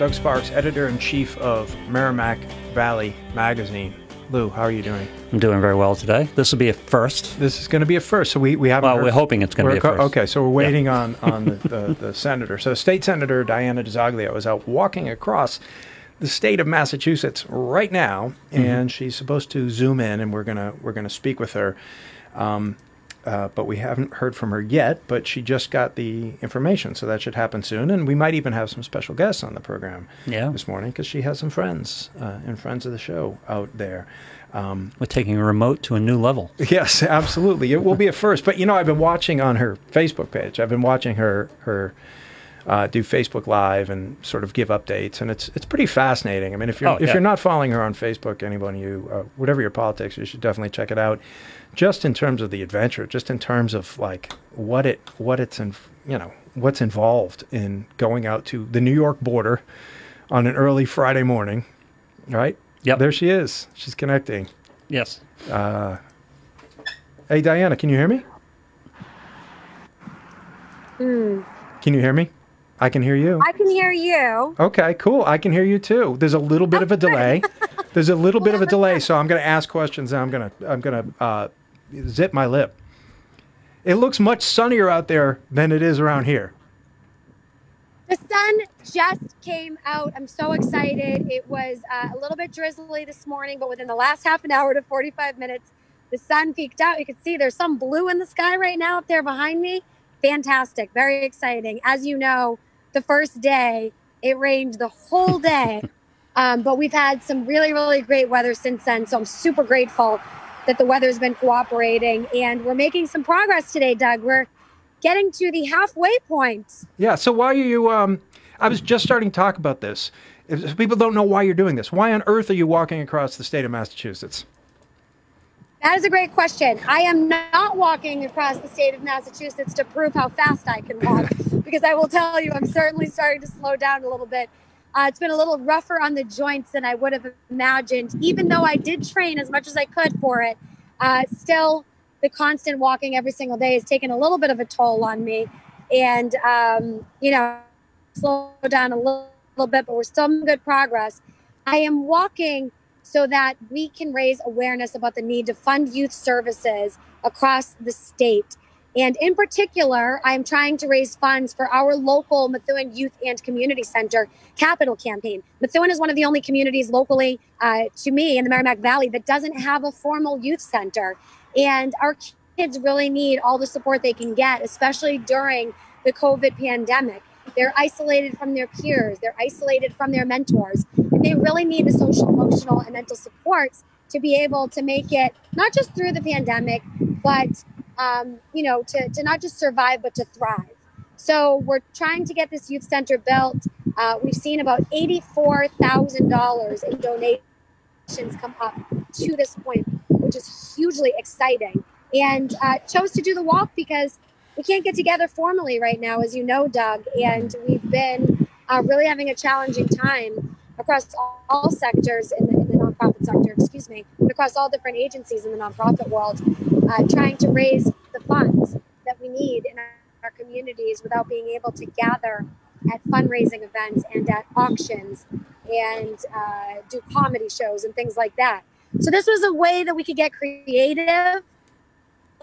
Doug Sparks, editor in chief of Merrimack Valley Magazine. Lou, how are you doing? I'm doing very well today. This will be a first. This is going to be a first. So we, we haven't. Well, heard- we're hoping it's going to be a first. Okay, so we're waiting on, on the, the, the senator. So State Senator Diana DiZoglio is out walking across the state of Massachusetts right now, Mm-hmm. and she's supposed to zoom in, and we're gonna we're gonna speak with her. Um, uh, but we haven't heard from her yet. But she just got the information, so that should happen soon. And we might even have some special guests on the program Yeah. this morning because she has some friends uh, and friends of the show out there. Um, We're taking a remote to a new level. Yes, absolutely. It will be a first. But you know, I've been watching on her Facebook page. I've been watching her her uh, do Facebook Live and sort of give updates, and it's it's pretty fascinating. I mean, if you're Oh, if yeah. you're not following her on Facebook, anyone you uh, whatever your politics, you should definitely check it out. Just in terms of the adventure, just in terms of like what it what it's in you know what's involved in going out to the New York border on an early Friday morning, right? Yep. There she is. She's connecting. Yes. Hey, Diana, can you hear me? Hmm. Can you hear me? I can hear you. I can hear you. Okay, cool. I can hear you too. There's a little bit of a delay. There's a little bit of a delay, so I'm going to ask questions and I'm going to I'm going to uh, zip my lip. It looks much sunnier out there than it is around here. The sun just came out. I'm so excited. It was uh, a little bit drizzly this morning, but within the last half an hour to 45 minutes, the sun peaked out. You can see there's some blue in the sky right now up there behind me. Fantastic. Very exciting. As you know, the first day, it rained the whole day. Um, but we've had some really, really great weather since then. So I'm super grateful that the weather's been cooperating and we're making some progress today, Doug. We're getting to the halfway point. Yeah. So why are you? Um, I was just starting to talk about this. If people don't know why you're doing this, why on earth are you walking across the state of Massachusetts? That is a great question. I am not walking across the state of Massachusetts to prove how fast I can walk, because I will tell you, I'm certainly starting to slow down a little bit. Uh, it's been a little rougher on the joints than I would have imagined, even though I did train as much as I could for it. Uh, still, the constant walking every single day has taken a little bit of a toll on me. And, um, you know, slow down a little, little bit, but we're still in good progress. I am walking so that we can raise awareness about the need to fund youth services across the state. And in particular, I'm trying to raise funds for our local Methuen Youth and Community Center capital campaign. Methuen is one of the only communities locally uh, to me in the Merrimack Valley that doesn't have a formal youth center. And our kids really need all the support they can get, especially during the COVID pandemic. They're isolated from their peers, they're isolated from their mentors, and they really need the social, emotional, and mental supports to be able to make it not just through the pandemic, but um, you know, to, to not just survive, but to thrive. So we're trying to get this youth center built. Uh, we've seen about $84,000 in donations come up to this point, which is hugely exciting. And uh, chose to do the walk because we can't get together formally right now, as you know, Doug. And we've been uh, really having a challenging time across all, all sectors in nonprofit sector, excuse me, and across all different agencies in the nonprofit world, uh, trying to raise the funds that we need in our, our communities without being able to gather at fundraising events and at auctions and uh, do comedy shows and things like that. So this was a way that we could get creative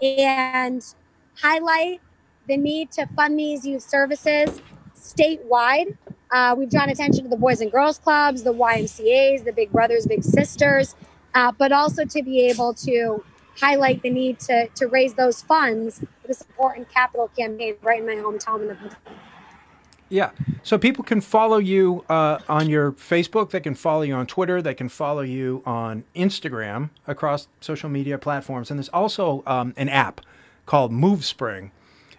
and highlight the need to fund these youth services statewide. Uh, we've drawn attention to the Boys and Girls Clubs, the YMCA's, the Big Brothers, Big Sisters, uh, but also to be able to highlight the need to, to raise those funds for this important capital campaign right in my hometown. Of Yeah. So people can follow you uh, on your Facebook. They can follow you on Twitter. They can follow you on Instagram across social media platforms. And there's also um, an app called MoveSpring.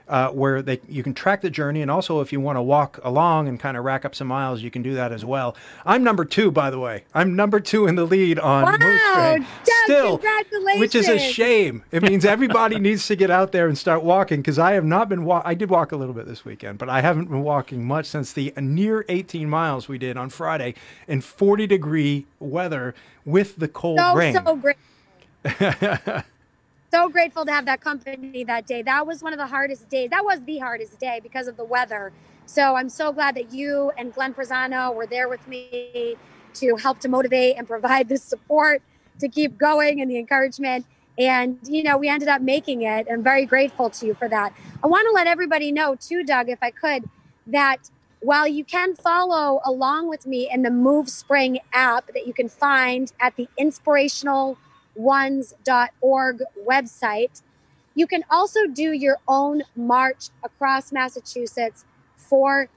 Uh, where they you can track the journey, and also if you want to walk along and kind of rack up some miles, you can do that as well. I'm number two, by the way. I'm number two in the lead on Wow, MoveSpring. Doug, Still, congratulations. which is a shame. It means everybody needs to get out there and start walking because I have not been I did walk a little bit this weekend, but I haven't been walking much since the near 18 miles we did on Friday in 40 degree weather with the cold so, rain. so great. so grateful to have that company that day. That was one of the hardest days. That was the hardest day because of the weather. So I'm so glad that you and Glenn Prezano were there with me to help to motivate and provide the support to keep going and the encouragement. And, you know, we ended up making it. I'm very grateful to you for that. I want to let everybody know, too, Doug, if I could, that while you can follow along with me in the MoveSpring app that you can find at the inspirationalones.org website, you can also do your own march across Massachusetts for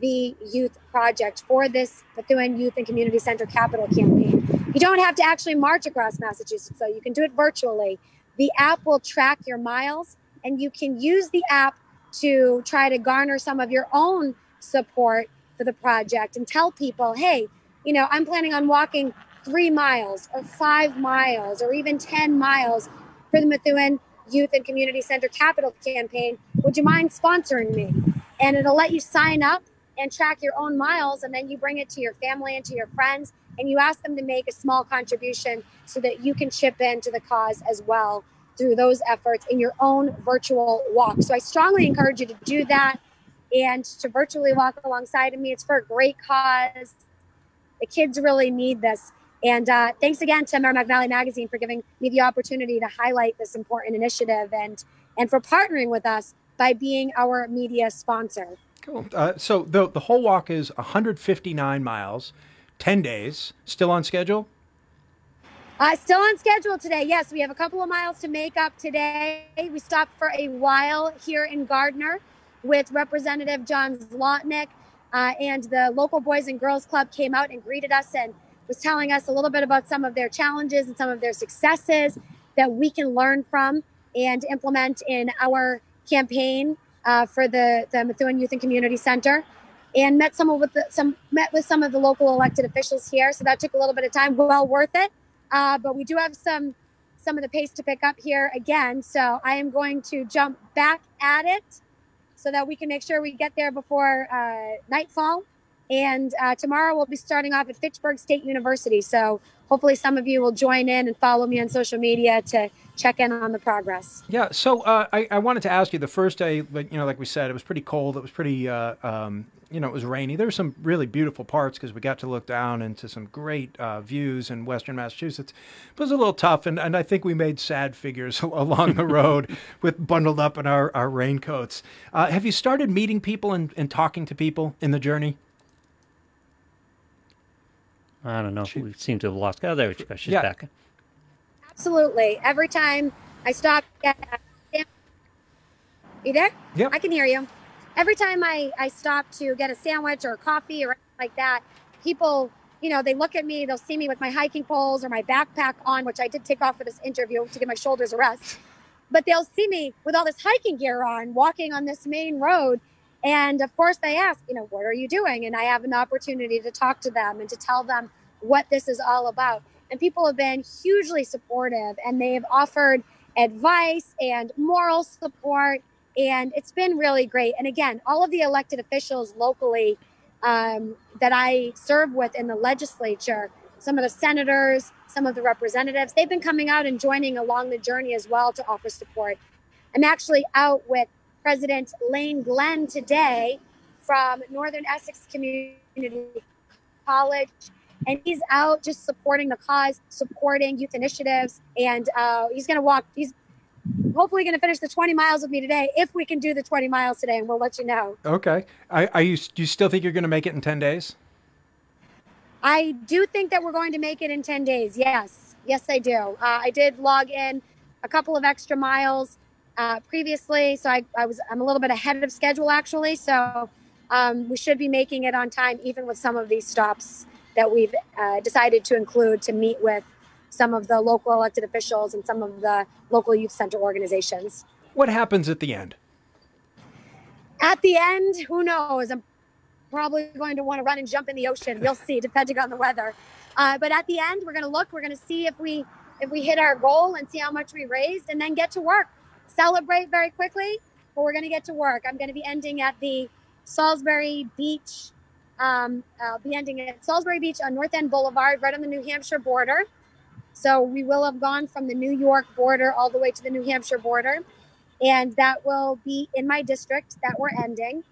the youth project for this Methuen Youth and Community Center Capital campaign. You don't have to actually march across Massachusetts, so you can do it virtually. The app will track your miles, and you can use the app to try to garner some of your own support for the project and tell people, hey, you know, I'm planning on walking three miles or five miles or even 10 miles for the Methuen Youth and Community Center Capital campaign. Would you mind sponsoring me? And it'll let you sign up and track your own miles, and then you bring it to your family and to your friends and you ask them to make a small contribution so that you can chip in to the cause as well through those efforts in your own virtual walk. So I strongly encourage you to do that and to virtually walk alongside of me. It's for a great cause. The kids really need this. And uh, thanks again to Merrimack Valley Magazine for giving me the opportunity to highlight this important initiative and and for partnering with us by being our media sponsor. Cool. Uh, so the the whole walk is 159 miles. 10 days. Still on schedule? Uh, still on schedule today. Yes, we have a couple of miles to make up today. We stopped for a while here in Gardner with Representative John Zlotnik, uh, and the local Boys and Girls Club came out and greeted us and was telling us a little bit about some of their challenges and some of their successes that we can learn from and implement in our campaign uh, for the, the Methuen Youth and Community Center and met some with the, some met with some of the local elected officials here. So that took a little bit of time. Well worth it. Uh, but we do have some some of the pace to pick up here again. So I am going to jump back at it so that we can make sure we get there before uh, nightfall. And uh, tomorrow we'll be starting off at Fitchburg State University. So hopefully some of you will join in and follow me on social media to check in on the progress. Yeah. So uh, I, I wanted to ask you the first day, but you know, like we said, it was pretty cold. It was pretty uh, um, you know, it was rainy. There were some really beautiful parts because we got to look down into some great uh, views in Western Massachusetts. It was a little tough, and, and I think we made sad figures along the road with bundled up in our, our raincoats. Uh, have you started meeting people and, and talking to people in the journey? I don't know. She, we seem to have lost. Oh, there she goes. She's yeah. back. Absolutely. Every time I stop, get, you there? Yep. I can hear you every time I, I stop to get a sandwich or coffee or like that, people, you know, they look at me, they'll see me with my hiking poles or my backpack on, which I did take off for this interview to give my shoulders a rest. But they'll see me with all this hiking gear on, walking on this main road. And of course, they ask, you know, what are you doing? And I have an opportunity to talk to them and to tell them what this is all about. And people have been hugely supportive and they've offered advice and moral support and it's been really great. And again, all of the elected officials locally um, that I serve with in the legislature, some of the senators, some of the representatives, they've been coming out and joining along the journey as well to offer support. I'm actually out with President Lane Glenn today from Northern Essex Community College. And he's out just supporting the cause, supporting youth initiatives. And uh, he's going to walk, he's hopefully going to finish the 20 miles with me today if we can do the 20 miles today and we'll let you know. Okay. Are you do you still think you're going to make it in 10 days? I do think that we're going to make it in 10 days yes. Yes i do. Uh, i did log in a couple of extra miles uh, previously so I, I was i'm a little bit ahead of schedule actually. So um, we should be making it on time even with some of these stops that we've uh, decided to include to meet with some of the local elected officials and some of the local youth center organizations. What happens at the end? At the end, who knows? I'm probably going to want to run and jump in the ocean. We'll see, depending on the weather. Uh, but at the end, we're going to look. We're going to see if we if we hit our goal and see how much we raised, and then get to work. Celebrate very quickly, but we're going to get to work. I'm going to be ending at the Salisbury Beach. Um, I'll be ending at Salisbury Beach on North End Boulevard, right on the New Hampshire border So we will have gone from the New York border all the way to the New Hampshire border. And that will be in my district that we're ending.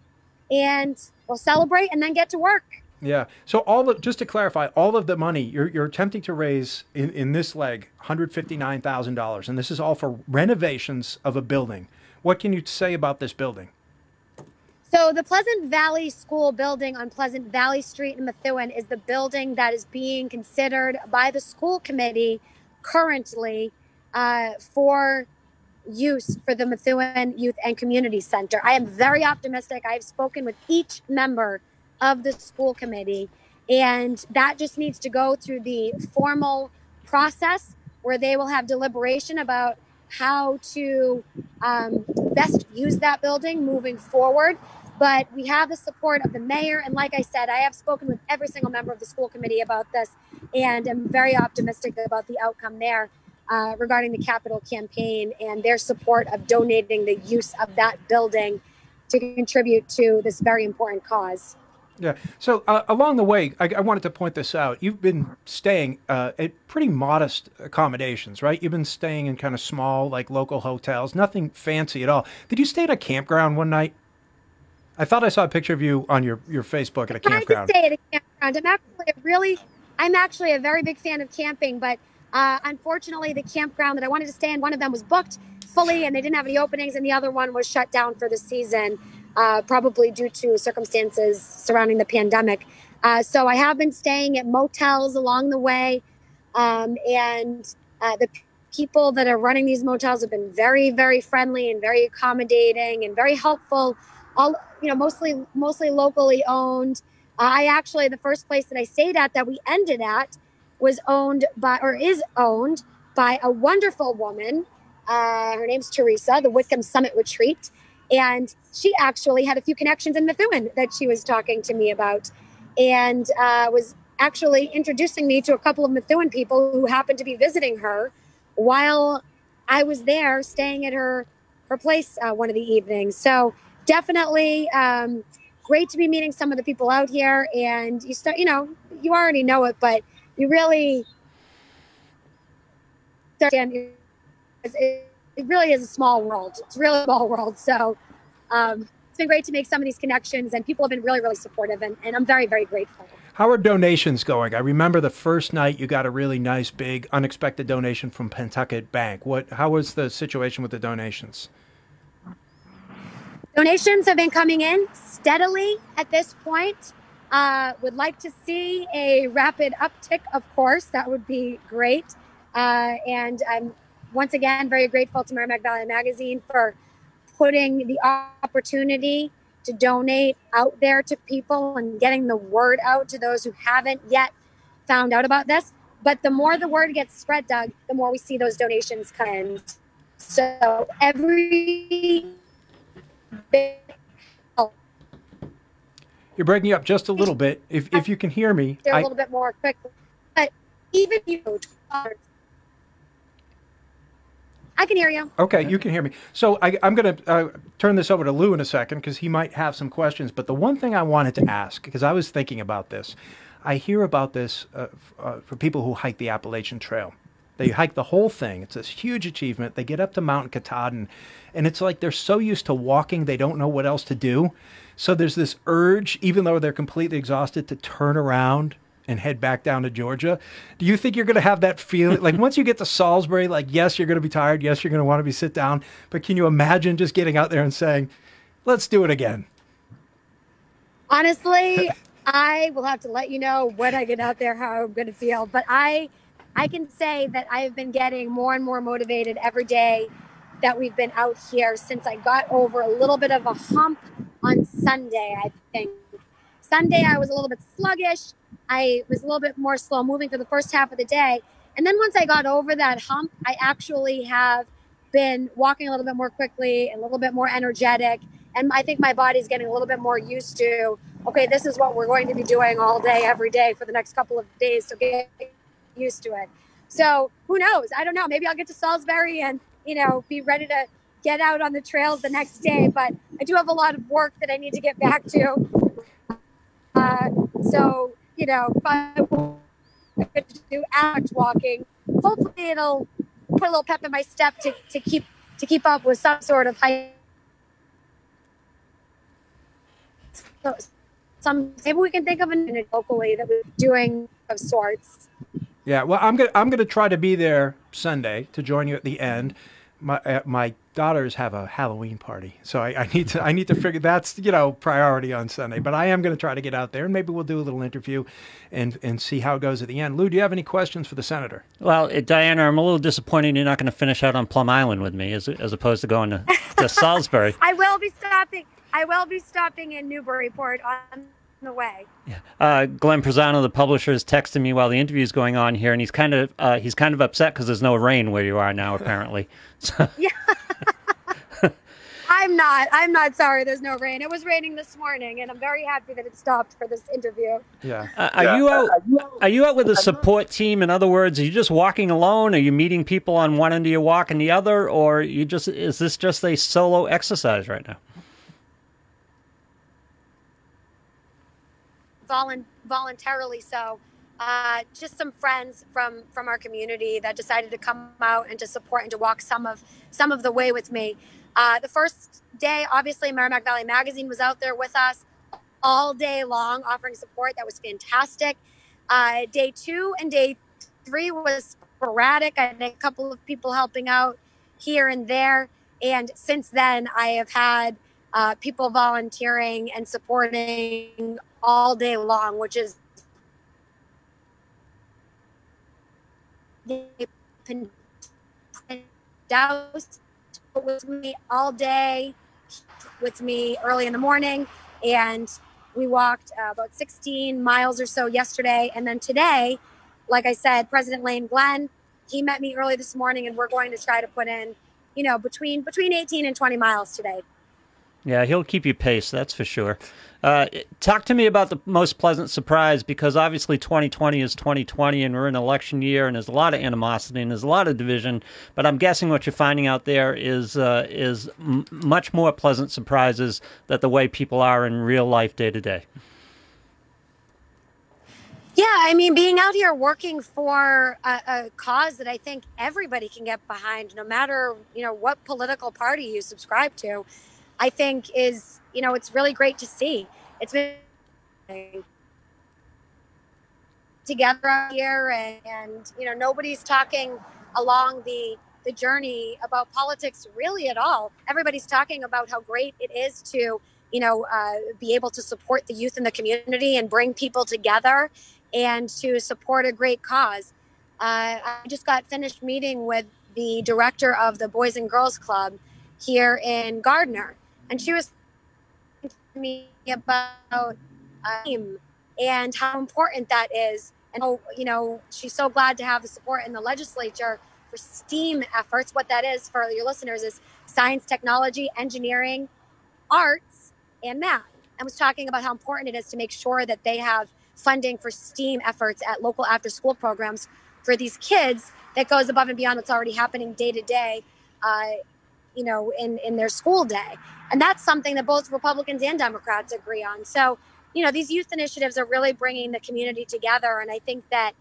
And we'll celebrate and then get to work. Yeah. So all of just to clarify, all of the money you're, you're attempting to raise in, in this leg, hundred fifty nine thousand dollars, and this is all for renovations of a building. What can you say about this building? So the Pleasant Valley School building on Pleasant Valley Street in Methuen is the building that is being considered by the school committee currently uh, for use for the Methuen Youth and Community Center. I am very optimistic. I've spoken with each member of the school committee, and that just needs to go through the formal process where they will have deliberation about how to um, best use that building moving forward. But we have the support of the mayor. And like I said, I have spoken with every single member of the school committee about this and I'm very optimistic about the outcome there uh, regarding the capital campaign and their support of donating the use of that building to contribute to this very important cause. Yeah. So uh, along the way, I, I, wanted to point this out. You've been staying uh, at pretty modest accommodations, right? You've been staying in kind of small, like local hotels, nothing fancy at all. Did you stay at a campground one night? I thought I saw a picture of you on your, your Facebook at a campground. I at a campground. I'm actually a really, I'm actually a very big fan of camping, but uh, unfortunately, the campground that I wanted to stay in, one of them was booked fully, and they didn't have any openings, and the other one was shut down for the season, uh, probably due to circumstances surrounding the pandemic. Uh, so I have been staying at motels along the way, um, and uh, the people that are running these motels have been very, very friendly and very accommodating and very helpful all you know mostly mostly locally owned. I actually the first place that i stayed at that we ended at was owned by or is owned by a wonderful woman. Uh, her name's teresa the whitcomb summit retreat. And she actually had a few connections in methuen that she was talking to me about and uh, was actually introducing me to a couple of methuen people who happened to be visiting her while i was there staying at her her place uh, one of the evenings. So definitely um, great to be meeting some of the people out here. And you start, you know, you already know it, but you really understand it, really is a small world. It's really a small world. So um, it's been great to make some of these connections, and people have been really, really supportive, and, and I'm very, very grateful. How are donations going? I remember the first night you got a really nice, big, unexpected donation from Pentucket Bank. What? How was the situation with the donations? Donations have been coming in steadily at this point. Uh, would like to see a rapid uptick, of course. That would be great. Uh, and I'm once again very grateful to Merrimack Valley Magazine for putting the opportunity to donate out there to people and getting the word out to those who haven't yet found out about this. But the more the word gets spread, Doug, the more we see those donations come in. So every you're breaking up just a little bit. If if you can hear me, they're I, a little bit more quick. But even you, I can hear you. Okay, you can hear me. So I, am going to uh, turn this over to Lou in a second because he might have some questions. But the one thing I wanted to ask, because I was thinking about this, I hear about this uh, uh, for people who hike the Appalachian Trail. They hike the whole thing. It's this huge achievement. They get up to Mount Katahdin, and it's like they're so used to walking, they don't know what else to do. So there's this urge, even though they're completely exhausted, to turn around and head back down to Georgia. Do you think you're going to have that feeling? like once you get to Salisbury, like, yes, you're going to be tired. Yes, you're going to want to be sit down. But can you imagine just getting out there and saying, let's do it again? Honestly, I will have to let you know when I get out there how I'm going to feel. But I I can say that I have been getting more and more motivated every day that we've been out here since I got over a little bit of a hump on Sunday, I think. Sunday, I was a little bit sluggish. I was a little bit more slow moving for the first half of the day. And then once I got over that hump, I actually have been walking a little bit more quickly a little bit more energetic. And I think my body's getting a little bit more used to, okay, this is what we're going to be doing all day, every day for the next couple of days. So get used to it. So who knows? I don't know. Maybe I'll get to Salisbury and, you know, be ready to get out on the trails the next day. But I do have a lot of work that I need to get back to. Uh, so, you know, if I do act walking, hopefully it'll put a little pep in my step to, to keep to keep up with some sort of high. So, some maybe we can think of an locally that we're doing of sorts. Yeah, well, I'm gonna I'm gonna try to be there Sunday to join you at the end. My uh, my daughters have a Halloween party, so I, I, need to I need to figure that's you know priority on Sunday. But I am going to try to get out there, and maybe we'll do a little interview, and and see how it goes at the end. Lou, do you have any questions for the senator? Well, uh, Diana, I'm a little disappointed you're not going to finish out on Plum Island with me, as as opposed to going to, to Salisbury. I will be stopping. I will be stopping in Newburyport on the way. Yeah. Uh, Glenn Prezano, the publisher, is texting me while the interview is going on here, and he's kind of uh, he's kind of upset because there's no rain where you are now, apparently. So. Yeah. I'm not. I'm not sorry. There's no rain. It was raining this morning, and I'm very happy that it stopped for this interview. Yeah. Uh, are yeah. you out? Are you out with a support team? In other words, are you just walking alone? Are you meeting people on one end of your walk and the other, or you just is this just a solo exercise right now? Volun- voluntarily so. Uh, just some friends from from our community that decided to come out and to support and to walk some of some of the way with me. Uh, the first day, obviously, Merrimack Valley Magazine was out there with us all day long, offering support. That was fantastic. Uh, day two and day three was sporadic. I had a couple of people helping out here and there, and since then, I have had uh, people volunteering and supporting all day long, which is doused with me all day, with me early in the morning, and we walked uh, about 16 miles or so yesterday, and then today, like I said, President Lane Glenn, he met me early this morning, and we're going to try to put in, you know, between between 18 and 20 miles today. Yeah, he'll keep you pace, that's for sure. Uh, talk to me about the most pleasant surprise because obviously 2020 is 2020 and we're in election year and there's a lot of animosity and there's a lot of division. But I'm guessing what you're finding out there is uh, is m- much more pleasant surprises that the way people are in real life day to day. Yeah, I mean, being out here working for a, a, cause that I think everybody can get behind, no matter you know what political party you subscribe to, I think is you know it's really great to see. It's been together here, and, and you know nobody's talking along the the journey about politics really at all. Everybody's talking about how great it is to you know uh, be able to support the youth in the community and bring people together and to support a great cause. Uh, I just got finished meeting with the director of the Boys and Girls Club here in Gardner, and she was talking to me about um, and how important that is and how you know she's so glad to have the support in the legislature for STEAM efforts. What that is for your listeners is science, technology, engineering, arts, and math. And was talking about how important it is to make sure that they have funding for STEAM efforts at local after school programs for these kids that goes above and beyond what's already happening day to day, uh, you know, in, in their school day. And that's something that both Republicans and Democrats agree on. So, you know, these youth initiatives are really bringing the community together. And I think that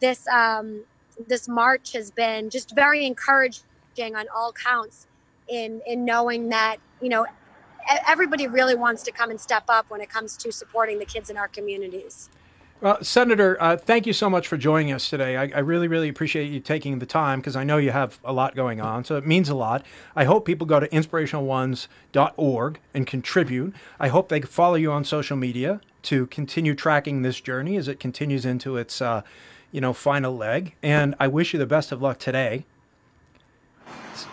this, um, this march has been just very encouraging on all counts in, in knowing that, you know, everybody really wants to come and step up when it comes to supporting the kids in our communities. Well, Senator, uh, thank you so much for joining us today. I, I really, really appreciate you taking the time because I know you have a lot going on, so it means a lot. I hope people go to inspirationalones.org and contribute. I hope they follow you on social media to continue tracking this journey as it continues into its, uh, you know, final leg. And I wish you the best of luck today.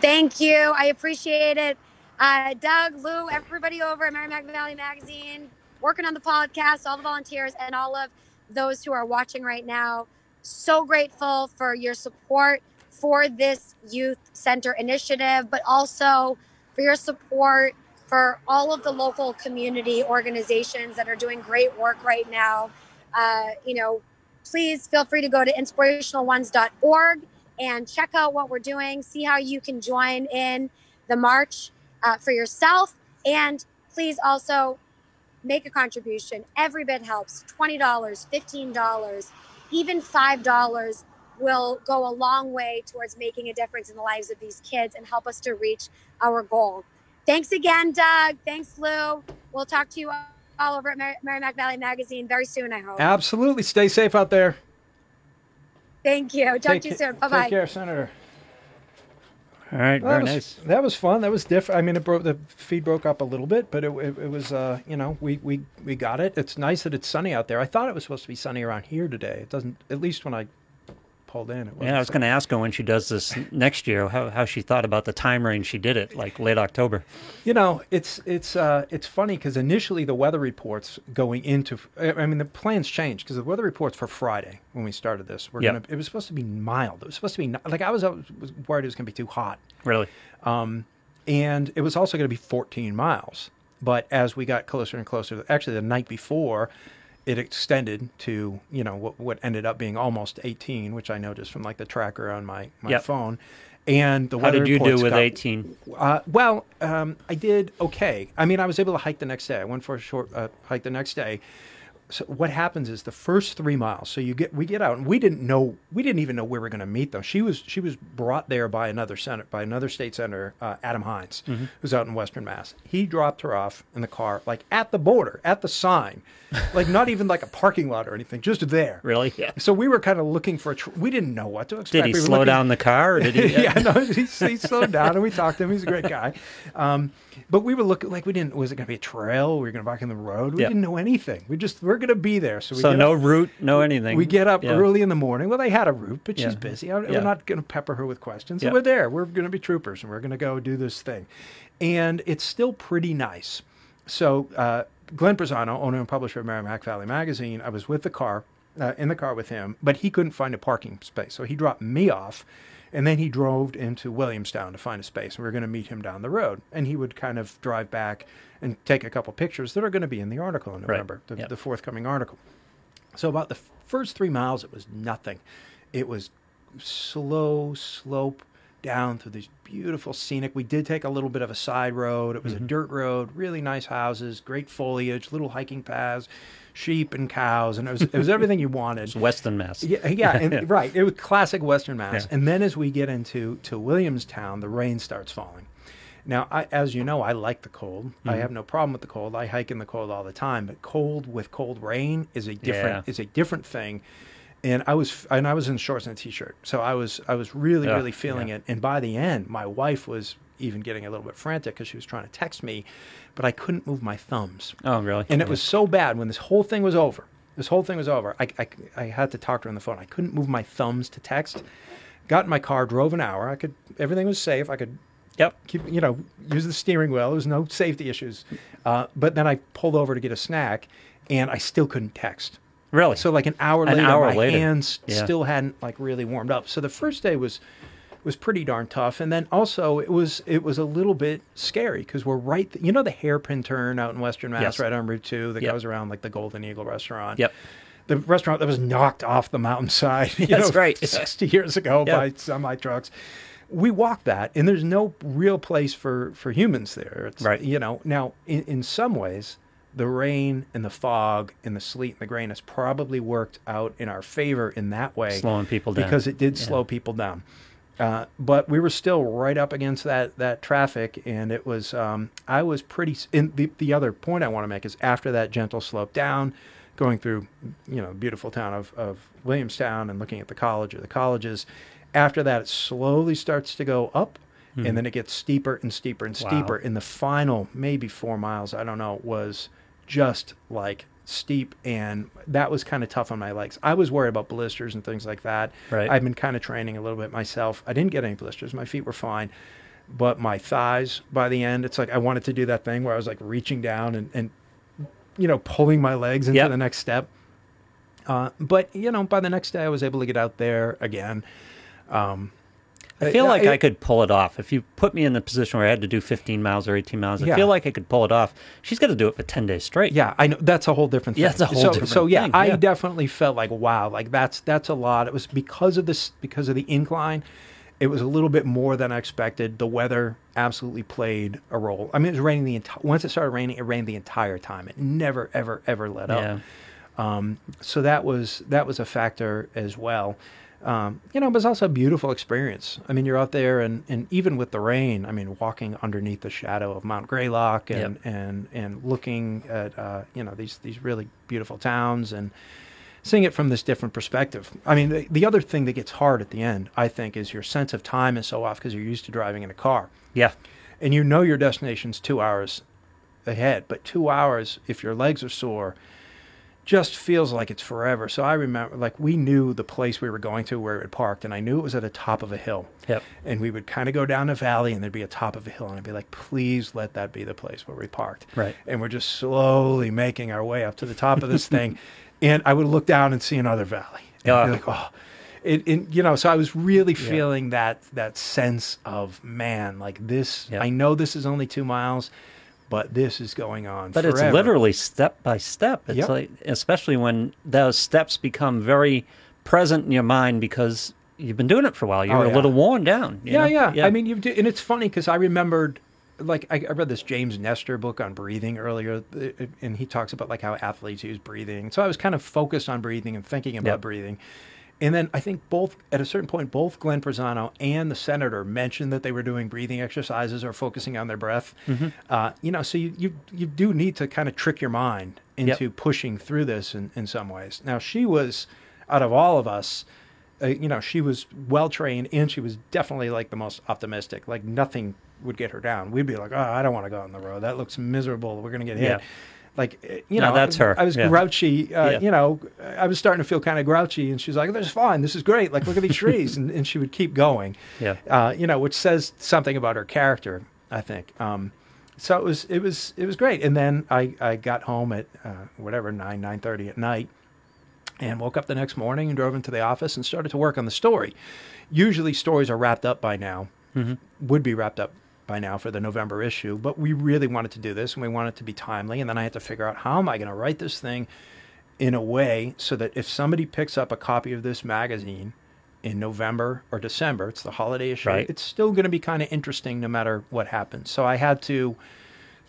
Thank you. I appreciate it. Uh, Doug, Lou, everybody over at Merrimack Valley Magazine, working on the podcast, all the volunteers, and all of those who are watching right now. So grateful for your support for this youth center initiative, but also for your support for all of the local community organizations that are doing great work right now. Uh, you know, please feel free to go to inspirationalones.org and check out what we're doing, see how you can join in the march uh, for yourself. And please also make a contribution. Every bit helps $20, $15, even $5. will go a long way towards making a difference in the lives of these kids and help us to reach our goal. Thanks again, Doug. Thanks, Lou. We'll talk to you all over at Mer- Merrimack Valley Magazine very soon, I hope. Absolutely. Stay safe out there. Thank you. Talk Take to you soon. Bye bye. Take care, Senator. All right, Well, very that was, nice. That was fun. That was different. I mean, it broke the feed broke up a little bit, but it, it, it was uh, you know we, we we got it. It's nice that it's sunny out there. I thought it was supposed to be sunny around here today. It doesn't. At least when I in, it. Yeah, I was going to ask her when she does this next year how, how she thought about the time range she did it, like late October. You know, it's it's uh, it's funny because initially the weather reports going into, I mean, the plans changed because the weather reports for Friday when we started this were Yep. gonna. It was supposed to be mild. It was supposed to be like I was, I was worried it was gonna be too hot. Really? and it was also going to be 14 miles. But as we got closer and closer, actually the night before, it extended to you know what what ended up being almost 18, which I noticed from like the tracker on my my Yep. phone. And the How did you do with got- 18? Uh, well, um, I did okay. I mean, I was able to hike the next day. I went for a short uh, hike the next day. So what happens is the first three miles. So you get we get out and we didn't know we didn't even know where we were going to meet them. She was she was brought there by another senator by another state senator uh, Adam Hinds, Mm-hmm. who's out in Western Mass. He dropped her off in the car like at the border at the sign, like not even like a parking lot or anything, just there. Really? Yeah. So we were kind of looking for a. Tr- we didn't know what to expect. Did he We slow looking- down the car? Or did he? yeah, no, he, he slowed down and we talked to him. He's a great guy. Um, but we were looking like we didn't. Was it going to be a trail? Were We were going to walk in the road. We Yeah. didn't know anything. We just we're going to be there. So we So no up, route, no anything. we get up Yeah. early in the morning. Well, they had a route, but she's Yeah. busy. I, Yeah. We're not going to pepper her with questions. So we're there. We're going to be troopers and we're going to go do this thing, and it's still pretty nice. So uh, Glenn Pisano, owner and publisher of Merrimack Valley Magazine, I was with the car, uh, in the car with him, but he couldn't find a parking space, so he dropped me off, and then he drove into Williamstown to find a space. And we were going to meet him down the road, and he would kind of drive back and take a couple pictures that are going to be in the article in November, the, Yep. the forthcoming article. So about the first three miles, it was nothing. It was slow slope down through these beautiful scenic. We did take a little bit of a side road. It was a mm-hmm. dirt road, really nice houses, great foliage, little hiking paths, sheep and cows, and it was it was everything you wanted. It's Western, Mass. Yeah, yeah, and, right. It was classic Western Mass. Yeah. And then as we get into to Williamstown, the rain starts falling. Now, I, as you know, I like the cold. Mm-hmm. I have no problem with the cold. I hike in the cold all the time. But cold with cold rain is a different Yeah. is a different thing. And I was and I was in shorts and a t-shirt, so I was I was really Ugh, really feeling yeah. it. And by the end, my wife was even getting a little bit frantic because she was trying to text me, but I couldn't move my thumbs. Oh, really? And it was so bad when this whole thing was over. This whole thing was over. I, I, I had to talk to her on the phone. I couldn't move my thumbs to text. Got in my car, drove an hour. I could. Everything was safe. I could Yep. keep, you know, use the steering wheel. There was no safety issues. Uh, but then I pulled over to get a snack, and I still couldn't text. Really? So like an hour An later, hour my later. hands Yeah. still hadn't like really warmed up. So the first day was was pretty darn tough, and then also it was it was a little bit scary because we're right, you know, the hairpin turn out in Western Mass, Yes. right on Route Two that Yep. goes around like the Golden Eagle restaurant. Yep. The restaurant that was knocked off the mountainside, you That's know, right. 60 years ago Yeah. by semi trucks. We walk that, and there's no real place for for humans there. It's, Right. You know, now in, in some ways, the rain and the fog and the sleet and the grain has probably worked out in our favor in that way, Slowing people down. because it did slow people down. Uh, but we were still right up against that that traffic, and it was um, I was pretty. And the the other point I want to make is after that gentle slope down, going through you know beautiful town of of Williamstown and looking at the college or the colleges. After that, it slowly starts to go up, and then it gets steeper and steeper and Wow. steeper. In the final maybe four miles, I don't know, was just like steep and that was kind of tough on my legs. I was worried about blisters and things like that. Right. I've been kind of training a little bit myself. I didn't get any blisters. My feet were fine. But my thighs by the end, it's like I wanted to do that thing where I was like reaching down and, and you know, pulling my legs into Yep. the next step. Uh, but you know, by the next day I was able to get out there again. Um, I feel uh, like it- I could pull it off. If you put me in the position where I had to do 15 miles or 18 miles, I Yeah. feel like I could pull it off. She's got to do it for 10 days straight. Yeah, I know that's a whole different thing. Yeah, it's a whole so, different So yeah, thing, I yeah. definitely felt like wow, like that's that's a lot. It was because of this because of the incline. It was a little bit more than I expected. The weather absolutely played a role. I mean, it was raining the entire. Once it started raining, it rained the entire time. It never, ever, ever let up. Yeah. Um, so that was that was a factor as well. Um, you know, but it's also a beautiful experience. I mean, you're out there, and, and even with the rain, I mean, walking underneath the shadow of Mount Greylock and Yep. and and looking at uh, you know these these really beautiful towns and seeing it from this different perspective. I mean, the, the other thing that gets hard at the end, I think, is your sense of time is so off because you're used to driving in a car, Yeah. and you know your destination's two hours ahead, but two hours if your legs are sore just feels like it's forever. So I remember, like, we knew the place we were going to where it parked, and I knew it was at the top of a hill. Yep. And we would kind of go down a valley, and there'd be a top of a hill, and I'd be like, please let that be the place where we parked. Right. And we're just slowly making our way up to the top of this thing. And I would look down and see another valley. And I'd be Yeah. like, oh. It, it, you know, so I was really feeling that that sense of man, like this. Yeah. I know this is only two miles, but this is going on. But it's literally step by step. It's Yep. like, especially when those steps become very present in your mind because you've been doing it for a while. You're Oh, a little worn down. you Yeah, know? yeah, I mean, you do, and it's funny because I remembered, like, I, I read this James Nestor book on breathing earlier, uh, and he talks about like how athletes use breathing. So I was kind of focused on breathing and thinking about Yep. breathing. And then I think both at a certain point, both Glenn Prezano and the senator mentioned that they were doing breathing exercises or focusing on their breath. Mm-hmm. Uh, you know, so you, you you do need to kind of trick your mind Yep. into pushing through this in, in some ways. Now she was, out of all of us, uh, you know, she was well trained and she was definitely like the most optimistic. Like nothing would get her down. We'd be like, oh, I don't want to go on the road. That looks miserable. We're gonna get hit. Yeah. Like uh, you No, know, that's her. I was Yeah. grouchy. Uh, Yeah. You know, I was starting to feel kind of grouchy, and she's like, "This is fine. This is great. Like, look at these trees," and, and she would keep going. Yeah. Uh, you know, which says something about her character, I think. Um, so it was it was it was great. And then I, I got home at uh, whatever nine nine thirty at night, and woke up the next morning and drove into the office and started to work on the story. Usually stories are wrapped up by now, would be wrapped up by now for the November issue, but we really wanted to do this and we wanted it to be timely. And then I had to figure out how am I going to write this thing in a way so that if somebody picks up a copy of this magazine in November or December, it's the holiday issue, Right. it's still going to be kind of interesting no matter what happens. So I had to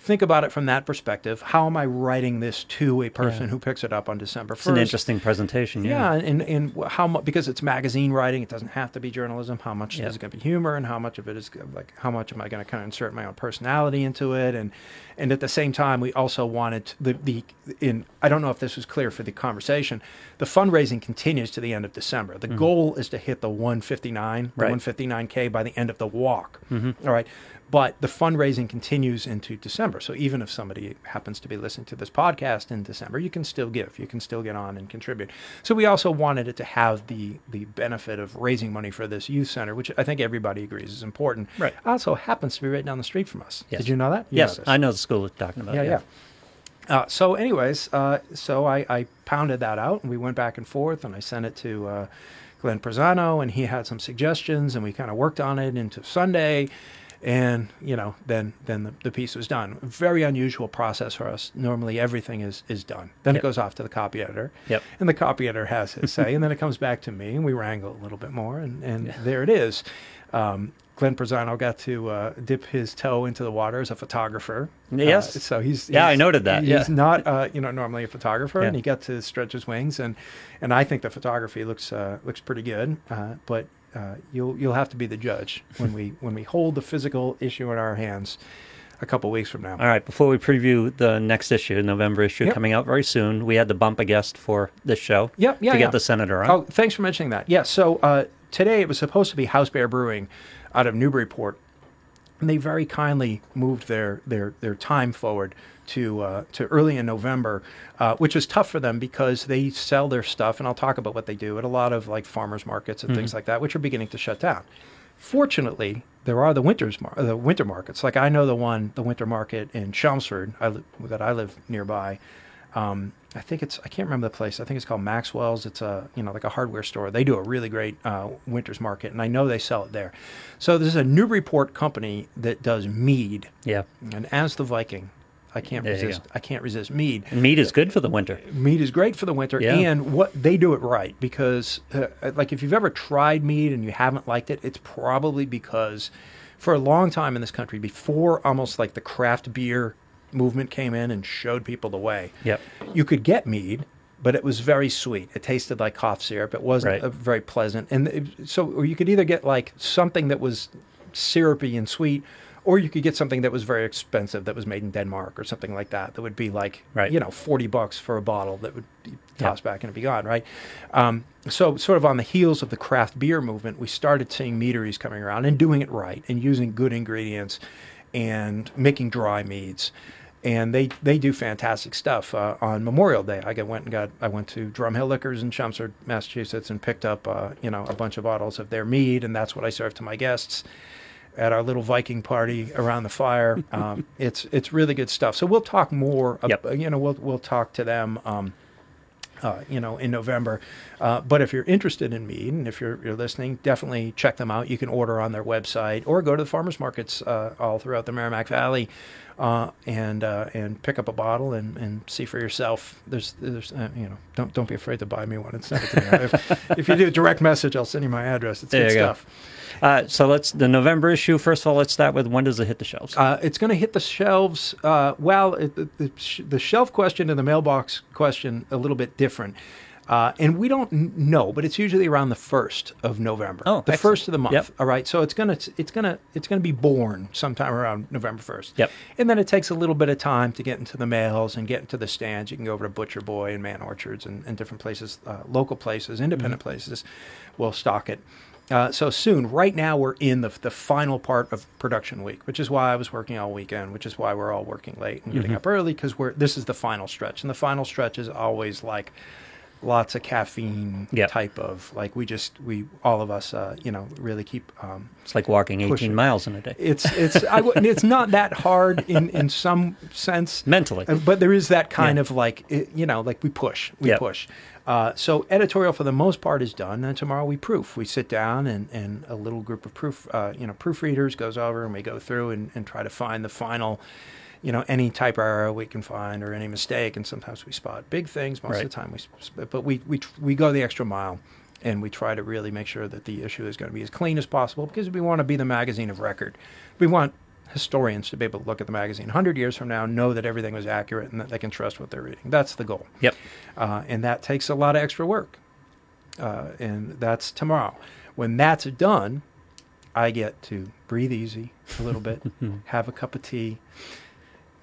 think about it from that perspective. How am I writing this to a person Yeah. who picks it up on December 1st? It's an interesting presentation. Yeah, Yeah. and, and how much because it's magazine writing, it doesn't have to be journalism. How much Yeah. is it going to be humor, and how much of it is like how much am I going to kind of insert my own personality into it, and and at the same time, we also wanted the the in I don't know if this was clear for the conversation. The fundraising continues to the end of December. The mm-hmm. goal is to hit the 159, the Right. 159k by the end of the walk. Mm-hmm. All right. But the fundraising continues into December. So even if somebody happens to be listening to this podcast in December, you can still give. You can still get on and contribute. So we also wanted it to have the the benefit of raising money for this youth center, which I think everybody agrees is important. Right. Also happens to be right down the street from us. Yes. Did you know that? You yes, know. I know the school you're talking about. Yeah, yeah. Uh, so, anyways, uh, so I, I pounded that out, and we went back and forth, and I sent it to uh, Glenn Prezano, and he had some suggestions, and we kind of worked on it into Sunday, and you know, then then the, the piece was done. Very unusual process for us. Normally, everything is is done. Then Yep. it goes off to the copy editor, Yep. and the copy editor has his say, and then it comes back to me, and we wrangle a little bit more, and and there it is. Um, Glenn Prezano got to uh, dip his toe into the water as a photographer. Yes. Uh, so he's Yeah, I noted that, He's yeah. not uh, you know normally a photographer, and he got to stretch his wings, and and I think the photography looks uh, looks pretty good. Uh, but uh, you'll you'll have to be the judge when we when we hold the physical issue in our hands a couple weeks from now. All right, before we preview the next issue, November issue Yep. coming out very soon, we had to bump a guest for this show Yep, yeah, to yeah. get the senator on. Oh, thanks for mentioning that. Yeah, so uh, today it was supposed to be House Bear Brewing out of Newburyport, and they very kindly moved their their their time forward to uh, to early in November, uh, which was tough for them because they sell their stuff, and I'll talk about what they do at a lot of like farmers markets and things like that, which are beginning to shut down. Fortunately, there are the winters mar- the winter markets. Like I know the one, the winter market in Chelmsford, I li- that I live nearby. Um, I think it's I can't remember the place. I think it's called Maxwell's. It's a you know like a hardware store. They do a really great uh, winters market, and I know they sell it there. So there's a Newburyport company that does mead, yeah. and as the Viking, I can't There resist. I can't resist mead. Meat is good for the winter. Mead is great for the winter, Yeah. and what they do it right because, uh, like, if you've ever tried mead and you haven't liked it, it's probably because, for a long time in this country, before almost like the craft beer movement came in and showed people the way, Yep. you could get mead, but it was very sweet. It tasted like cough syrup. It wasn't Right. very pleasant, and it, so or you could either get like something that was syrupy and sweet, or you could get something that was very expensive that was made in Denmark or something like that. That would be like Right. you know forty bucks for a bottle that would be Yeah. tossed back and it'd be gone, right? Um, so sort of on the heels of the craft beer movement, we started seeing meaderies coming around and doing it right and using good ingredients and making dry meads. And they, they do fantastic stuff. Uh, on Memorial Day, I went and got I went to Drumhill Liquors in Chelmsford, Massachusetts, and picked up uh, you know a bunch of bottles of their mead, and that's what I served to my guests at our little Viking party around the fire. Um, it's it's really good stuff. So we'll talk more. ab- Yep. You know, we'll we'll talk to them. Um, uh, you know, in November. Uh, but if you're interested in mead and if you're, you're listening, definitely check them out. You can order on their website or go to the farmers markets uh, all throughout the Merrimack Valley uh, and uh, and pick up a bottle and, and see for yourself. There's there's uh, you know don't don't be afraid to buy me one and send it to me. if, if you do a direct message, I'll send you my address. It's There good you go. Uh, so let's the November issue. First of all, let's start with when does it hit the shelves? Uh, it's going to hit the shelves. Uh, well, it, the, the, sh- the shelf question and the mailbox question a little bit different. Uh, and we don't know, but it's usually around the first of November. Oh, the excellent. first of the month. Yep. All right, so it's gonna it's gonna it's gonna be born sometime around November first. Yep. And then it takes a little bit of time to get into the mails and get into the stands. You can go over to Butcher Boy and Mann Orchards and, and different places, uh, local places, independent Mm-hmm. places, will stock it. Uh, so soon, right now, we're in the, the final part of production week, which is why I was working all weekend, which is why we're all working late and Mm-hmm. getting up early because we're this is the final stretch, and the final stretch is always like lots of caffeine Yep. type of like we just we all of us uh, you know really keep um, It's like walking 18 push it. miles in a day. it's it's I it's not that hard in in some sense Mentally. uh, but there is that kind Yeah. of like it, you know like we push we Yep. push uh, so editorial for the most part is done and tomorrow we proof we sit down and and a little group of proof uh, you know proofreaders goes over and we go through and, and try to find the final you know any type error we can find or any mistake and sometimes we spot big things most Right. of the time we but we we we go the extra mile and we try to really make sure that the issue is going to be as clean as possible because we want to be the magazine of record. We want historians to be able to look at the magazine 100 years from now, know that everything was accurate and that they can trust what they're reading. That's the goal. Yep. Uh, and that takes a lot of extra work. Uh, and that's tomorrow. When that's done, I get to breathe easy a little bit, have a cup of tea,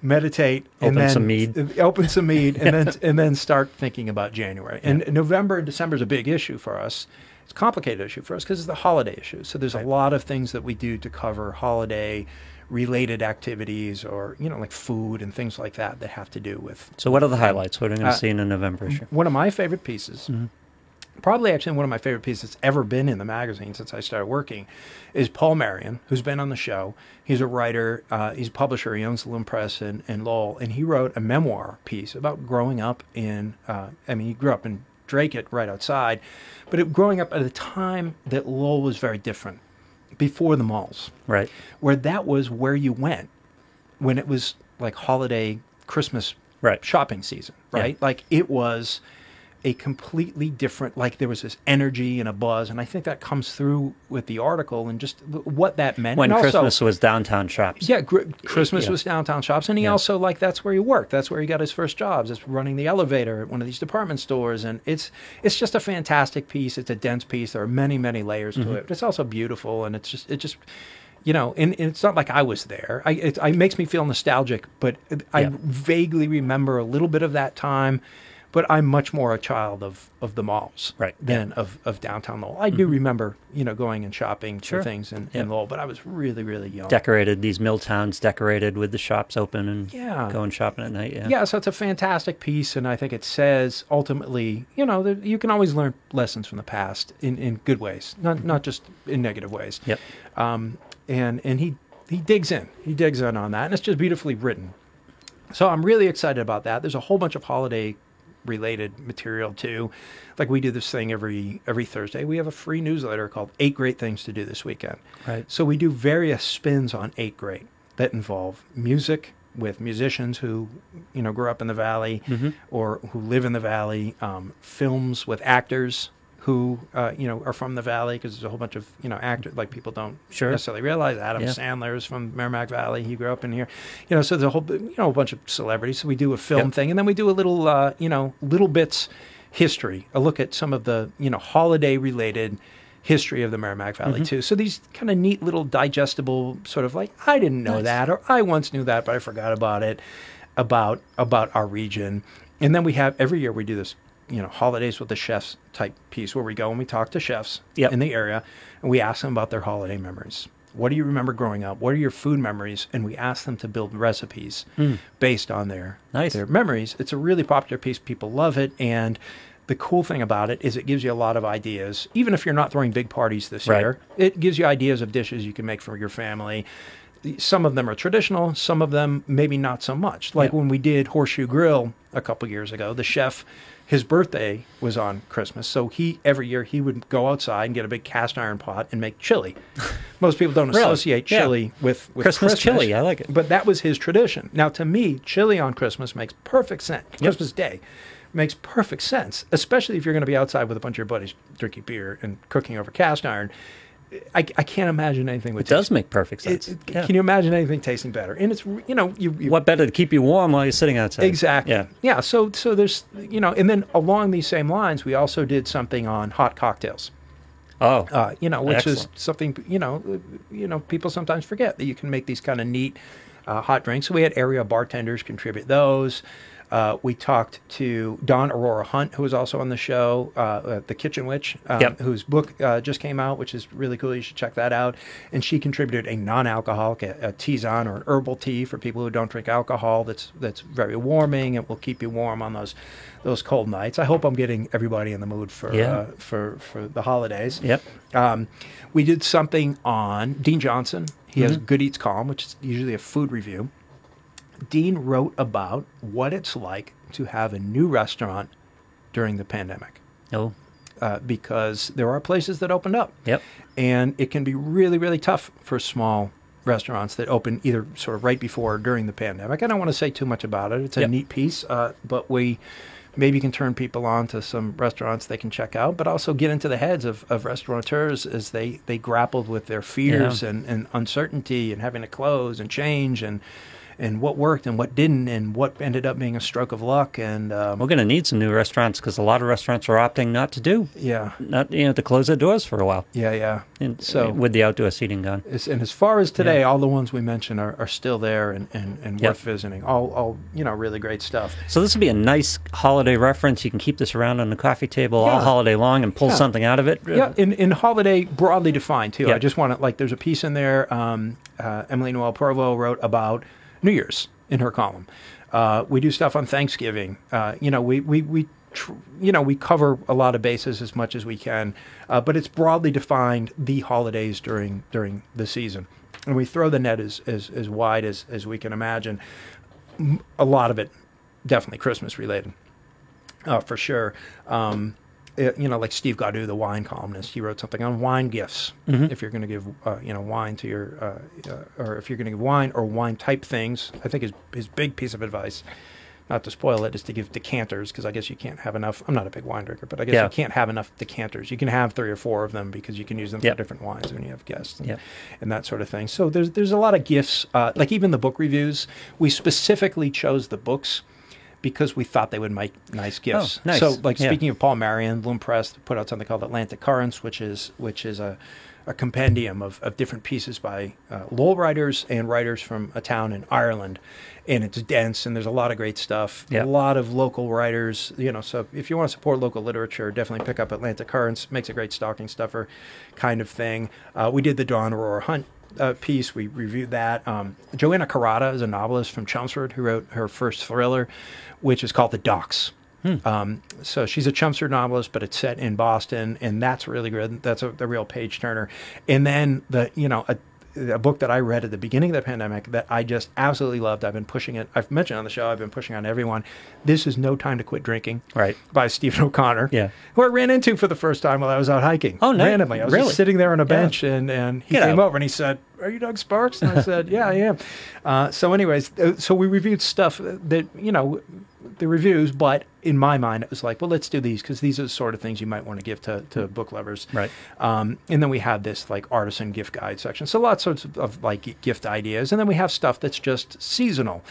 meditate, and Open then some mead. open some mead, and then and then start thinking about January. And November and December is a big issue for us. It's a complicated issue for us because it's the holiday issue. So there's Right. a lot of things that we do to cover holiday related activities or you know like food and things like that that have to do with So what are the highlights? What are we going Uh, to see in the November issue? one of my favorite pieces, probably actually one of my favorite pieces that's ever been in the magazine since I started working, is Paul Marion, who's been on the show. He's a writer, uh, he's a publisher, he owns the Loom Press in, in Lowell, and he wrote a memoir piece about growing up in, uh, I mean, he grew up in Dracut right outside, but it, growing up at a time that Lowell was very different, before the malls Right. where that was where you went when it was like holiday Christmas Right. shopping season, Yeah. right? Like it was a completely different like there was this energy and a buzz and I think that comes through with the article and just what that meant. When and also- Christmas was downtown shops. yeah, gr- Christmas yeah. was downtown shops, and he Yeah. also like that's where he worked. That's where he got his first jobs. It's running the elevator at one of these department stores, and it's it's just a fantastic piece. It's a dense piece. There are many many layers Mm-hmm. to it. But it's also beautiful, and it's just it just you know, and, and it's not like I was there. I it, it makes me feel nostalgic, but I Yeah. vaguely remember a little bit of that time. But I'm much more a child of, of the malls Right, than of, of downtown Lowell. I do remember, you know, going and shopping Sure. for things in, Yeah. in Lowell, but I was really, really young. Decorated these mill towns, decorated with the shops open and Yeah. going shopping at night. Yeah. yeah, so it's a fantastic piece, and I think it says ultimately, you know, that you can always learn lessons from the past in, in good ways, not not just in negative ways. Yep. Um, and and he he digs in, he digs in on that, and it's just beautifully written. So I'm really excited about that. There's a whole bunch of holiday related material too. Like we do this thing every every Thursday. We have a free newsletter called Eight Great Things to Do This Weekend. Right. So we do various spins on Eight Great that involve music with musicians who you know grew up in the valley Mm-hmm. or who live in the valley, um, films with actors who uh, you know are from the valley because there's a whole bunch of you know actors like people don't Sure. necessarily realize. Adam Yeah. Sandler is from Merrimack Valley. He grew up in here, you know. So there's a whole you know a bunch of celebrities. So we do a film Yep. thing, and then we do a little uh, you know little bits history, a look at some of the you know holiday related history of the Merrimack Valley Mm-hmm. too. So these kind of neat little digestible sort of like I didn't know Nice. that or I once knew that but I forgot about it about about our region. And then we have every year we do this you know holidays with the chefs type piece where we go and we talk to chefs Yep. in the area and we ask them about their holiday memories. What do you remember growing up? What are your food memories? And we ask them to build recipes hmm. based on their. Nice. their memories. It's a really popular piece. People love it, and the cool thing about it is it gives you a lot of ideas. Even if you're not throwing big parties this Right. year, it gives you ideas of dishes you can make for your family. Some of them are traditional, some of them maybe not so much. Like Yeah. when we did Horseshoe Grill a couple years ago, the chef, his birthday was on Christmas, so he every year he would go outside and get a big cast iron pot and make chili. Most people don't Really? associate Yeah. chili with, with Christmas chili, I like it. But that was his tradition. Now, to me, chili on Christmas makes perfect sense. Christmas Day makes perfect sense, especially if you're going to be outside with a bunch of your buddies drinking beer and cooking over cast iron. I, I can't imagine anything It does make perfect sense. it- it- Yeah. Can you imagine anything tasting better? And it's you know you, you what better to keep you warm while you're sitting outside? exactly Yeah. yeah. So so there's you know and then along these same lines we also did something on hot cocktails. Oh, Uh, you know, which is something you know, you know, people sometimes forget that you can make these kind of neat uh, hot drinks. So we had area bartenders contribute those. Uh, we talked to Dawn Aurora Hunt, who was also on the show, uh, uh, The Kitchen Witch, um, Yep. whose book uh, just came out, which is really cool. You should check that out. And she contributed a non-alcoholic, a, a tisane or an herbal tea for people who don't drink alcohol. That's that's very warming and will keep you warm on those those cold nights. I hope I'm getting everybody in the mood for Yeah. uh, for for the holidays. Yep. Um, we did something on Dean Johnson. He has Mm-hmm. Good Eats Column, which is usually a food review. Dean wrote about what it's like to have a new restaurant during the pandemic oh, uh, because there are places that opened up. Yep. And it can be really, really tough for small restaurants that open either sort of right before or during the pandemic. I don't want to say too much about it. It's a Yep. neat piece, uh, but we maybe can turn people on to some restaurants they can check out, but also get into the heads of, of restaurateurs as they, they grappled with their fears Yeah. and, and uncertainty and having to close and change and and what worked and what didn't and what ended up being a stroke of luck and um, we're going to need some new restaurants because a lot of restaurants are opting not to do, yeah not you know, to close their doors for a while. yeah yeah And So- with the outdoor seating gone. And as far as today, all the ones we mentioned are, are still there and, and, and Yep. worth visiting. All, all, you know, really great stuff. So this would be a nice holiday reference. You can keep this around on the coffee table all holiday long and pull Yeah. something out of it. Yeah, in, in holiday broadly defined too. Yeah. I just want to like. There's a piece in there. Um, uh, Emily Noel Provo wrote about New Year's in her column. Uh, we do stuff on Thanksgiving. Uh, you know, we we we. Tr- you know, we cover a lot of bases as much as we can, uh, but it's broadly defined the holidays during during the season, and we throw the net as as, as wide as, as we can imagine. A lot of it, definitely Christmas related uh, for sure. Um, it- you know, like Steve Gaudu, the wine columnist, he wrote something on wine gifts. If you're going to give, uh, you know, wine to your, uh, uh, or if you're going to give wine or wine type things, I think his his big piece of advice, not to spoil it, is to give decanters because I guess you can't have enough. I'm not a big wine drinker, but I guess Yeah. you can't have enough decanters. You can have three or four of them because you can use them Yep. for different wines when you have guests and, Yep. and that sort of thing. So there's there's a lot of gifts, uh, like even the book reviews. We specifically chose the books because we thought they would make nice gifts. Oh, nice. So, like Yeah. speaking of Paul Marion, Loom Press put out something called Atlantic Currents, which is which is a, a compendium of, of different pieces by uh, Lowell writers and writers from a town in Ireland, and it's dense and there's a lot of great stuff. Yeah. A lot of local writers, you know. So if you want to support local literature, definitely pick up Atlantic Currents. Makes a great stocking stuffer, kind of thing. Uh, we did the Dawn Aurora Hunt uh, piece. We reviewed that. Um, Joanna Carrata is a novelist from Chelmsford who wrote her first thriller, which is called The Docks. Um, so she's a Chelmsford novelist, but it's set in Boston, and that's really good. That's a, a real page turner. And then the you know a, a book that I read at the beginning of the pandemic that I just absolutely loved. I've been pushing it. I've mentioned on the show. I've been pushing on everyone. This is No Time to Quit Drinking. Right. By Stephen O'Connor. Yeah. Who I ran into for the first time while I was out hiking. Oh, nice. Randomly. I was Really? just sitting there on a Yeah. bench and, and he Get came out. over and he said, Are you Doug Sparks? And I said, Yeah, I am. Uh, so, anyways, uh, so we reviewed stuff that, you know, the reviews, but in my mind, it was like, well, let's do these because these are the sort of things you might want to give to, to book lovers. Right. Um, and then we have this like artisan gift guide section. So lots of, of like gift ideas. And then we have stuff that's just seasonal,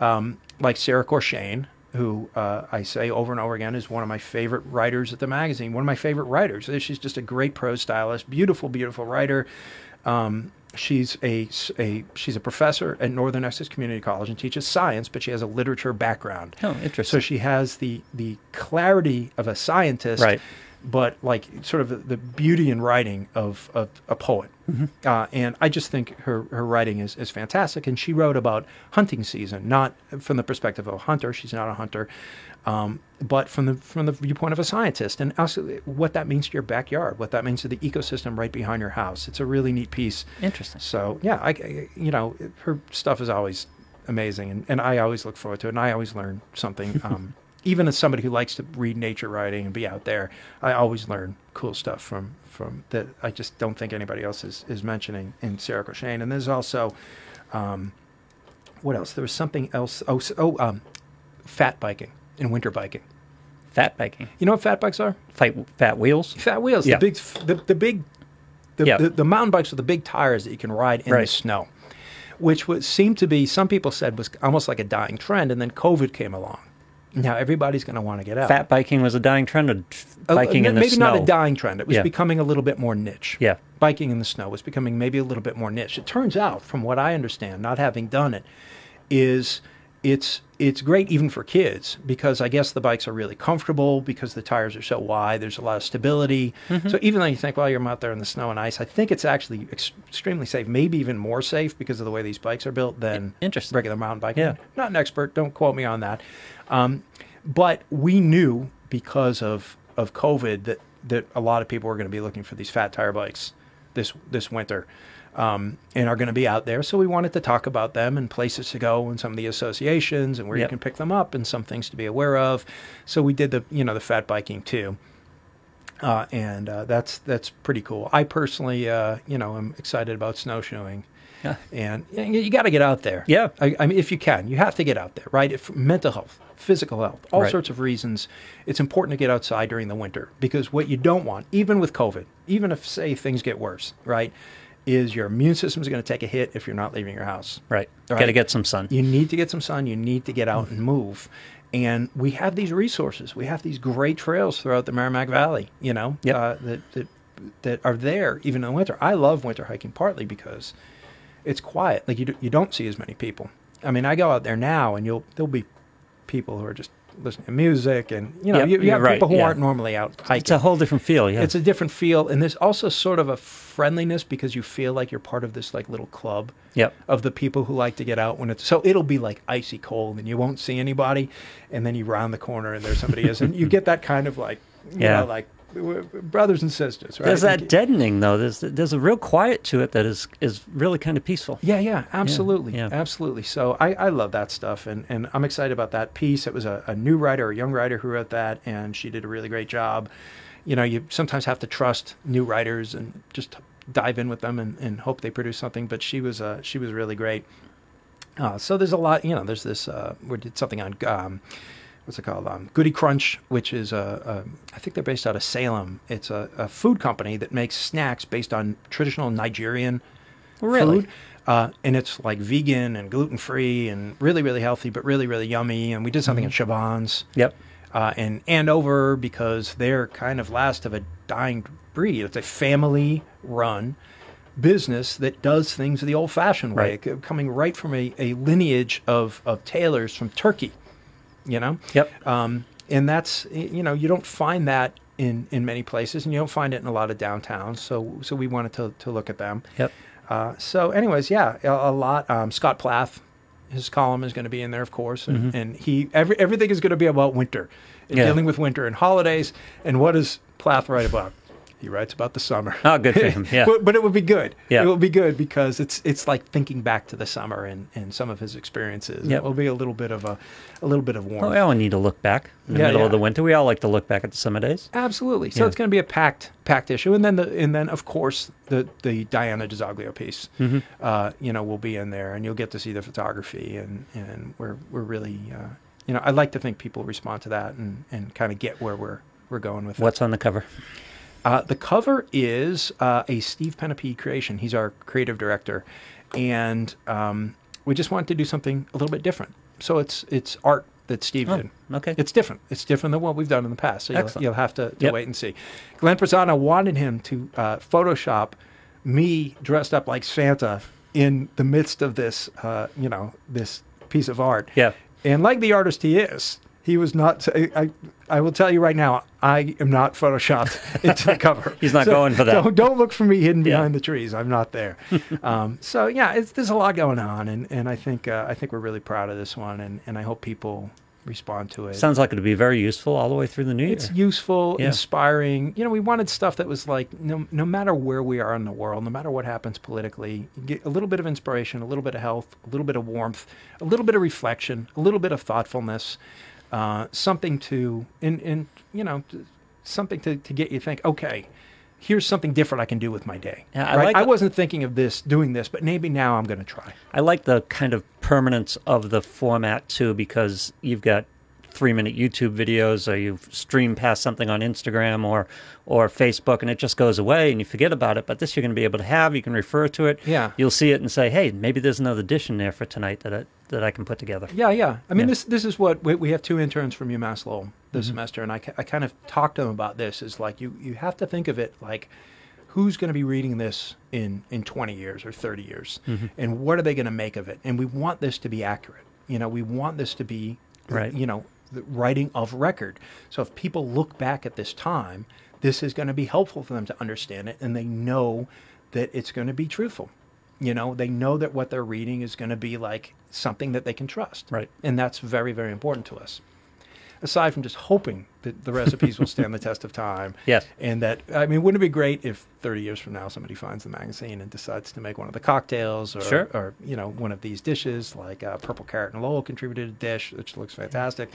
um, like Sarah Corshane, who uh, I say over and over again is one of my favorite writers at the magazine, one of my favorite writers. She's just a great prose stylist, beautiful, beautiful writer. Um, she's a, a she's a professor at Northern Essex Community College and teaches science, but she has a literature background. Oh, interesting. So she has the the clarity of a scientist, Right. But like sort of the, beauty in writing of, of a poet. Uh, and I just think her, her writing is, is fantastic. And she wrote about hunting season, not from the perspective of a hunter. She's not a hunter, um, but from the from the viewpoint of a scientist, and also what that means to your backyard, what that means to the ecosystem right behind your house. It's a really neat piece. Interesting. So yeah, I, I- you know her stuff is always amazing, and, and I always look forward to it, and I always learn something. Um, even as somebody who likes to read nature writing and be out there, I always learn cool stuff from from that I just don't think anybody else is, is mentioning in Sarah Crochane. And there's also um, what else? There was something else. Oh, oh, um, fat biking and winter biking. Fat biking. You know what fat bikes are? Fight fat wheels. Fat wheels. Yeah. The big, the, the big, the, Yeah. the, the mountain bikes with the big tires that you can ride in the snow, which would seem to be some people said was almost like a dying trend, and then COVID came along. Now everybody's going to want to get out. Fat biking was a dying trend of Uh, biking m- in the maybe snow. Maybe not a dying trend. It was Yeah. becoming a little bit more niche. Yeah. biking in the snow was becoming maybe a little bit more niche. It turns out, from what I understand, not having done it, is it's it's great even for kids because I guess the bikes are really comfortable because the tires are so wide. There's a lot of stability. Mm-hmm. So even though you think, well, you're out there in the snow and ice, I think it's actually ex- extremely safe. Maybe even more safe because of the way these bikes are built than regular mountain biking. Yeah. Not an expert. Don't quote me on that. Um, but we knew because of of COVID that that a lot of people were going to be looking for these fat tire bikes this this winter, um, and are going to be out there. So we wanted to talk about them and places to go and some of the associations and where you can pick them up and some things to be aware of. So we did the you know the fat biking too. Uh, and uh, that's that's pretty cool. I personally, uh, you know, am excited about snowshoeing, Yeah. and y- you, got to get out there. Yeah. I, I mean, if you can, you have to get out there, right? If mental health, physical health, all Right. sorts of reasons, it's important to get outside during the winter because what you don't want, even with COVID, even if say things get worse, right, is your immune system is going to take a hit if you're not leaving your house. Right. All Got to get some sun. You need to get some sun. You need to get out and move. And we have these resources. We have these great trails throughout the Merrimack Valley, you know, Yep. uh, that, that, that are there even in the winter. I love winter hiking partly because it's quiet. Like you, do, you don't see as many people. I mean, I go out there now and you'll, there'll be people who are just listening to music and, you know, Yep, you, you have right, people who yeah. aren't normally out hiking It's a whole different feel. Yeah. it's a different feel and there's also sort of a friendliness because you feel like you're part of this like little club Yep. of the people who like to get out when it's so it'll be like icy cold and you won't see anybody and then you round the corner and there somebody is and you get that kind of like you Yeah. know like w- w- brothers and sisters right There's that deadening though. There's there's a real quiet to it that is is really kind of peaceful. yeah yeah absolutely yeah. absolutely so I, I love that stuff and, and i'm excited about that piece it was a, a new writer a young writer who wrote that and she did a really great job you know you sometimes have to trust new writers and just dive in with them and, and hope they produce something but she was uh, she was really great uh, so there's a lot you know there's this uh, we did something on um, what's it called um, goody crunch which is a, a i think they're based out of salem it's a, a food company that makes snacks based on traditional nigerian Really? food. Uh, and it's like vegan and gluten free and really, really healthy, but really, really yummy. And we did something Mm-hmm. in Chabons Yep. uh, and Andover because they're kind of last of a dying breed. It's a family run business that does things the old fashioned way, Right. coming right from a, a lineage of, of tailors from Turkey, you know? Yep. Um, and that's, you know, you don't find that in, in many places and you don't find it in a lot of downtowns. So, so we wanted to, to look at them. Yep. Uh, so, anyways, yeah, a, a lot. Um, Scott Plath, his column is going to be in there, of course, and, and he every, everything is going to be about winter, and Yeah. dealing with winter and holidays. And what does Plath write about? He writes about the summer. Oh, good for him. Yeah. but, but it would be good. Yeah. It will be good because it's it's like thinking back to the summer and, and some of his experiences. Yep. It will be a little bit of a a little bit of warmth. Oh, we all need to look back in the Yeah, middle yeah. of the winter. We all like to look back at the summer days. Absolutely. So Yeah. it's going to be a packed packed issue, and then the and then of course the the Diana DiZoglio piece, uh, you know, will be in there, and you'll get to see the photography, and and we're we're really uh, you know, I like to think people respond to that and, and kind of get where we're we're going with it. What's on the cover? Uh, the cover is uh, a Steve Penapie creation. He's our creative director, and um, we just wanted to do something a little bit different. So it's it's art that Steve Oh, did. okay. It's different. It's different than what we've done in the past. So you'll, you'll have to, to Yep. wait and see. Glenn Prasanna wanted him to uh, Photoshop me dressed up like Santa in the midst of this, uh, you know, this piece of art. Yeah. And like the artist he is, he was not. I, I, I will tell you right now, I am not photoshopped into the cover. He's not going for that. Don't, don't look for me hidden Yeah. behind the trees. I'm not there. um, so yeah, it's, there's a lot going on, and, and I think uh, I think we're really proud of this one, and, and I hope people respond to it. Sounds like it'd be very useful all the way through the new It's year. It's useful, Yeah. inspiring. You know, we wanted stuff that was like no, no matter where we are in the world, no matter what happens politically, get a little bit of inspiration, a little bit of health, a little bit of warmth, a little bit of reflection, a little bit of thoughtfulness, uh, something to, and, and you know, something to, to get you think, okay, here's something different I can do with my day. Yeah, I right? like I wasn't thinking of this, doing this, but maybe now I'm going to try. I like the kind of permanence of the format too, because you've got three minute YouTube videos, or you stream past something on Instagram or or Facebook, and it just goes away and you forget about it. But this you're going to be able to have. You can refer to it. Yeah. You'll see it and say, hey, maybe there's another dish in there for tonight that I, that I can put together. Yeah, yeah. I mean, Yeah. this this is what we, we have two interns from UMass Lowell Mm-hmm. this semester, and I, I kind of talked to them about this. Is like you you have to think of it like who's going to be reading this in in 20 years or 30 years, Mm-hmm. and what are they going to make of it? And we want this to be accurate. You know, we want this to be Right. You know, writing of record. So if people look back at this time, this is going to be helpful for them to understand it, and they know that it's going to be truthful. You know, they know that what they're reading is going to be like something that they can trust. Right. And that's very, very important to us. Aside from just hoping that the recipes will stand the test of time. Yes. And that, I mean, wouldn't it be great if 30 years from now somebody finds the magazine and decides to make one of the cocktails or, Sure. or you know, one of these dishes like uh, Purple Carrot and Lowell contributed a dish, which looks fantastic,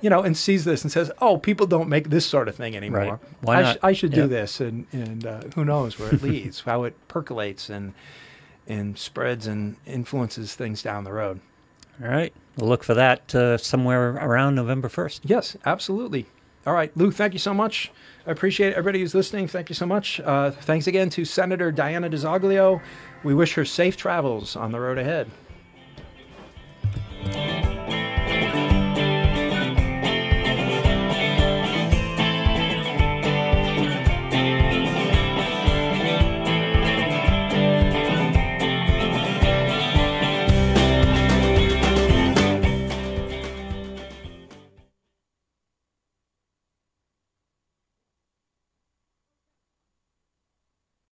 you know, and sees this and says, oh, people don't make this sort of thing anymore. Right. Why I, not? sh- I should Yeah. do this. And, and uh, who knows where it leads, how it percolates and, and spreads and influences things down the road. All right. We'll look for that uh, somewhere around November 1st. Yes, absolutely. All right, Lou, thank you so much. I appreciate everybody who's listening. Thank you so much. Uh, thanks again to Senator Diana DiZoglio. We wish her safe travels on the road ahead.